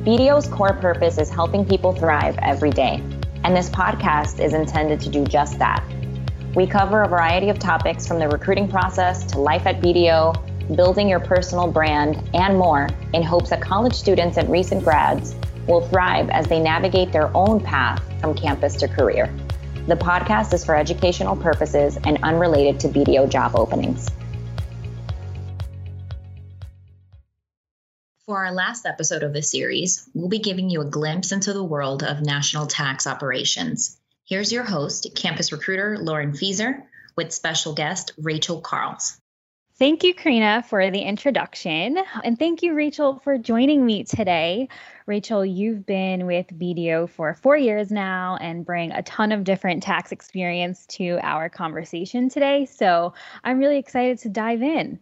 BDO's core purpose is helping people thrive every day, and this podcast is intended to do just that. We cover a variety of topics from the recruiting process to life at BDO, building your personal brand, and more in hopes that college students and recent grads will thrive as they navigate their own path from campus to career. The podcast is for educational purposes and unrelated to BDO job openings. For our last episode of this series, we'll be giving you a glimpse into the world of national tax operations. Here's your host, campus recruiter Lauren Fieser, with special guest Rachel Carls. Thank you, Karina, for the introduction. And thank you, Rachel, for joining me today. Rachel, you've been with BDO for four years now and bring a ton of different tax experience to our conversation today. So I'm really excited to dive in.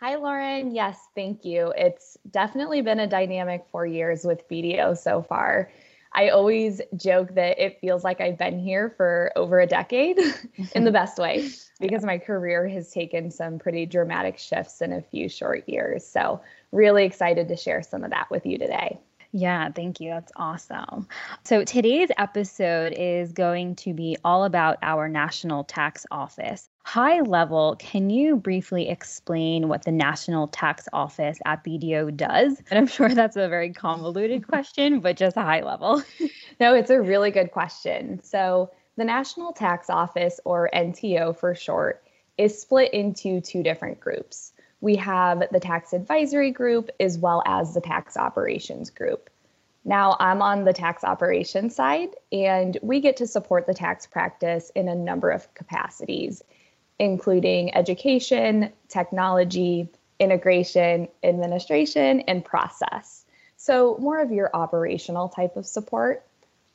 Hi, Lauren. Yes, thank you. It's definitely been a dynamic four years with BDO so far. I always joke that it feels like I've been here for over a decade in the best way because my career has taken some pretty dramatic shifts in a few short years. So, really excited to share some of that with you today. Yeah, thank you. That's awesome. So today's episode is going to be all about our National Tax Office. High level, can you briefly explain what the National Tax Office at BDO does? And I'm sure that's a very convoluted question, but just a high level. no, it's a really good question. So, the National Tax Office, or NTO for short, is split into two different groups we have the tax advisory group as well as the tax operations group. Now, I'm on the tax operations side, and we get to support the tax practice in a number of capacities, including education, technology, integration, administration, and process. So, more of your operational type of support.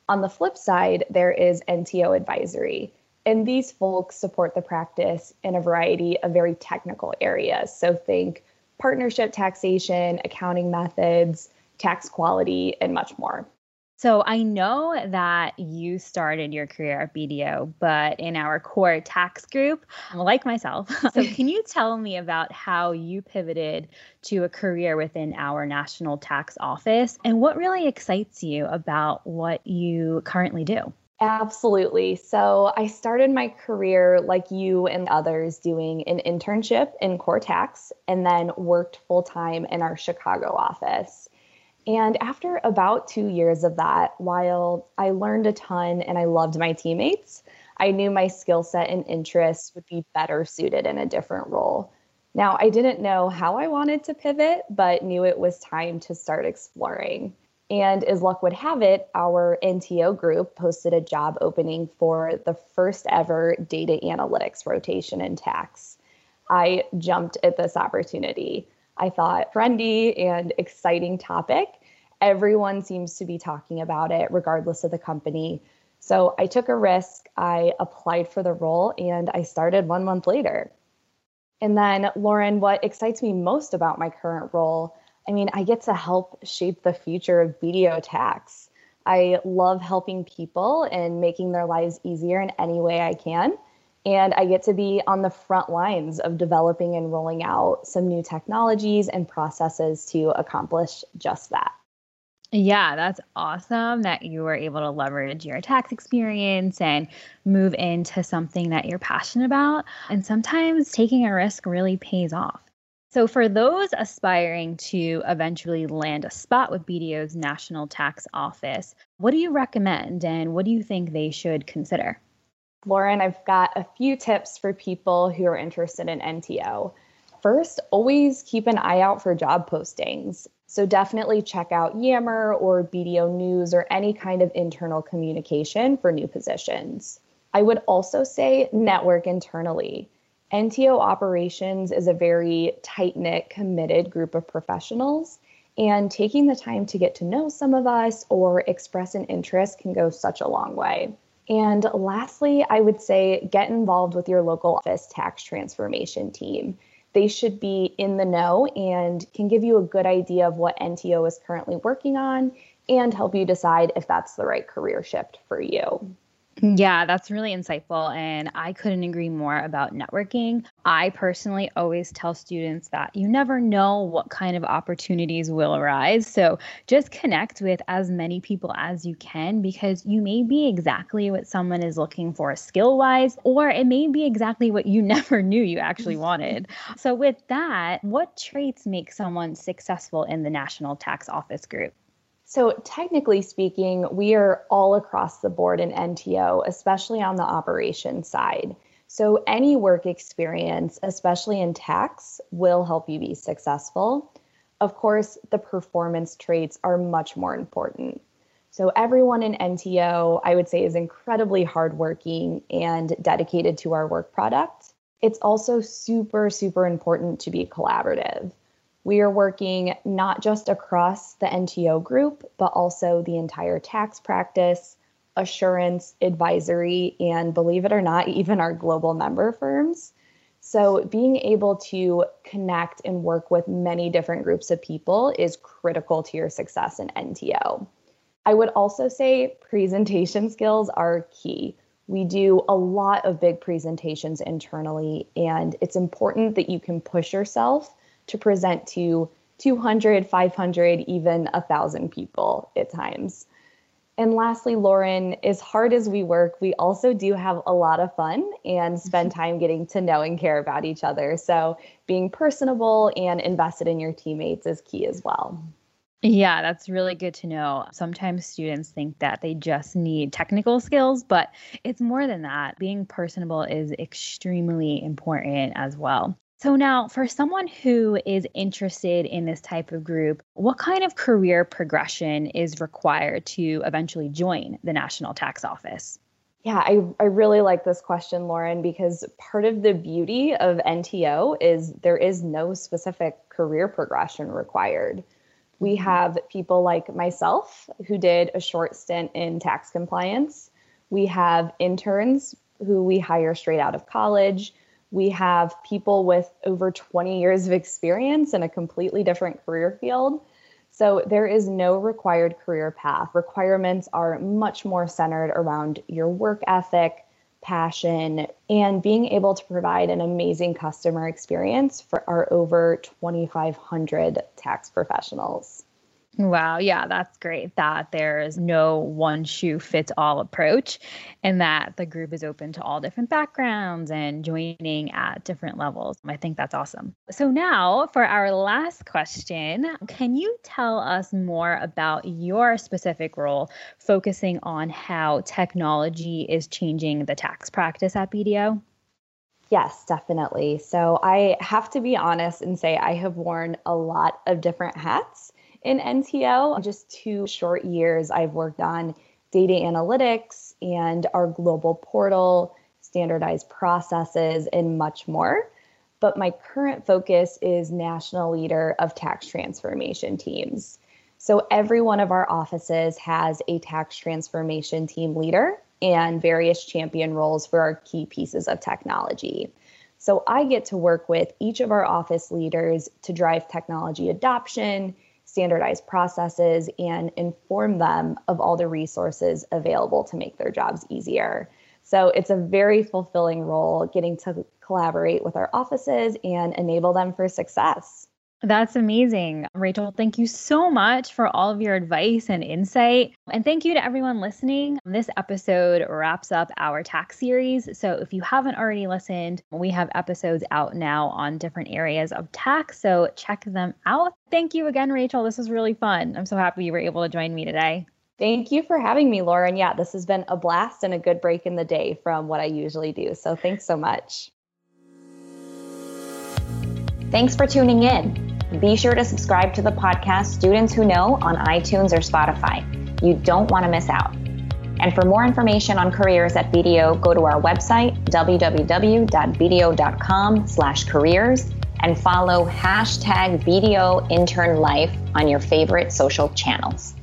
On the flip side, there is NTO advisory. And these folks support the practice in a variety of very technical areas. So think partnership taxation, accounting methods, tax quality, and much more. So I know that you started your career at BDO, but in our core tax group, like myself. So can you tell me about how you pivoted to a career within our national tax office and what really excites you about what you currently do? Absolutely. So I started my career like you and others doing an internship in core tax and then worked full time in our Chicago office. And after about two years of that, while I learned a ton and I loved my teammates, I knew my skill set and interests would be better suited in a different role. Now, I didn't know how I wanted to pivot, but knew it was time to start exploring. And as luck would have it, our NTO group posted a job opening for the first ever data analytics rotation in tax. I jumped at this opportunity. I thought, trendy and exciting topic. Everyone seems to be talking about it, regardless of the company. So I took a risk. I applied for the role and I started one month later. And then, Lauren, what excites me most about my current role I mean, I get to help shape the future of BDO tax. I love helping people and making their lives easier in any way I can. And I get to be on the front lines of developing and rolling out some new technologies and processes to accomplish just that. Yeah, that's awesome that you were able to leverage your tax experience and move into something that you're passionate about. And sometimes taking a risk really pays off. So, for those aspiring to eventually land a spot with BDO's National Tax Office, what do you recommend and what do you think they should consider? Lauren, I've got a few tips for people who are interested in NTO. First, always keep an eye out for job postings. So, definitely check out Yammer or BDO News or any kind of internal communication for new positions. I would also say network internally NTO operations is a very tight knit, committed group of professionals. And taking the time to get to know some of us or express an interest can go such a long way. And lastly, I would say get involved with your local office tax transformation team. They should be in the know and can give you a good idea of what NTO is currently working on and help you decide if that's the right career shift for you. Yeah, that's really insightful. And I couldn't agree more about networking. I personally always tell students that you never know what kind of opportunities will arise. So just connect with as many people as you can because you may be exactly what someone is looking for skill wise, or it may be exactly what you never knew you actually wanted. So, with that, what traits make someone successful in the National Tax Office Group? So, technically speaking, we are all across the board in NTO, especially on the operations side. So, any work experience, especially in tax, will help you be successful. Of course, the performance traits are much more important. So, everyone in NTO, I would say, is incredibly hardworking and dedicated to our work product. It's also super, super important to be collaborative. We are working not just across the NTO group, but also the entire tax practice, assurance, advisory, and believe it or not, even our global member firms. So, being able to connect and work with many different groups of people is critical to your success in NTO. I would also say presentation skills are key. We do a lot of big presentations internally, and it's important that you can push yourself to present to 200, 500, even 1,000 people at times. And lastly, Lauren, as hard as we work, we also do have a lot of fun and spend time getting to know and care about each other. So being personable and invested in your teammates is key as well. Yeah, that's really good to know. Sometimes students think that they just need technical skills, but it's more than that. Being personable is extremely important as well. So, now for someone who is interested in this type of group, what kind of career progression is required to eventually join the National Tax Office? Yeah, I, I really like this question, Lauren, because part of the beauty of NTO is there is no specific career progression required. We mm-hmm. have people like myself who did a short stint in tax compliance. We have interns who we hire straight out of college we have people with over 20 years of experience in a completely different career field. So there is no required career path. Requirements are much more centered around your work ethic, passion, and being able to provide an amazing customer experience for our over 2,500 tax professionals. Wow. Yeah, that's great that there's no one shoe fits all approach and that the group is open to all different backgrounds and joining at different levels. I think that's awesome. So, now for our last question, can you tell us more about your specific role focusing on how technology is changing the tax practice at BDO? Yes, definitely. So, I have to be honest and say I have worn a lot of different hats in NTO. Just two short years, I've worked on data analytics and our global portal, standardized processes, and much more. But my current focus is national leader of tax transformation teams. So every one of our offices has a tax transformation team leader and various champion roles for our key pieces of technology. So I get to work with each of our office leaders to drive technology adoption standardized processes and inform them of all the resources available to make their jobs easier. So it's a very fulfilling role getting to collaborate with our offices and enable them for success. That's amazing. Rachel, thank you so much for all of your advice and insight. And thank you to everyone listening. This episode wraps up our tax series. So if you haven't already listened, we have episodes out now on different areas of tax. So check them out. Thank you again, Rachel. This was really fun. I'm so happy you were able to join me today. Thank you for having me, Lauren. Yeah, this has been a blast and a good break in the day from what I usually do. So thanks so much. Thanks for tuning in. Be sure to subscribe to the podcast Students Who Know on iTunes or Spotify. You don't want to miss out. And for more information on careers at BDO, go to our website, www.bdo.com slash careers, and follow hashtag BDO Intern Life on your favorite social channels.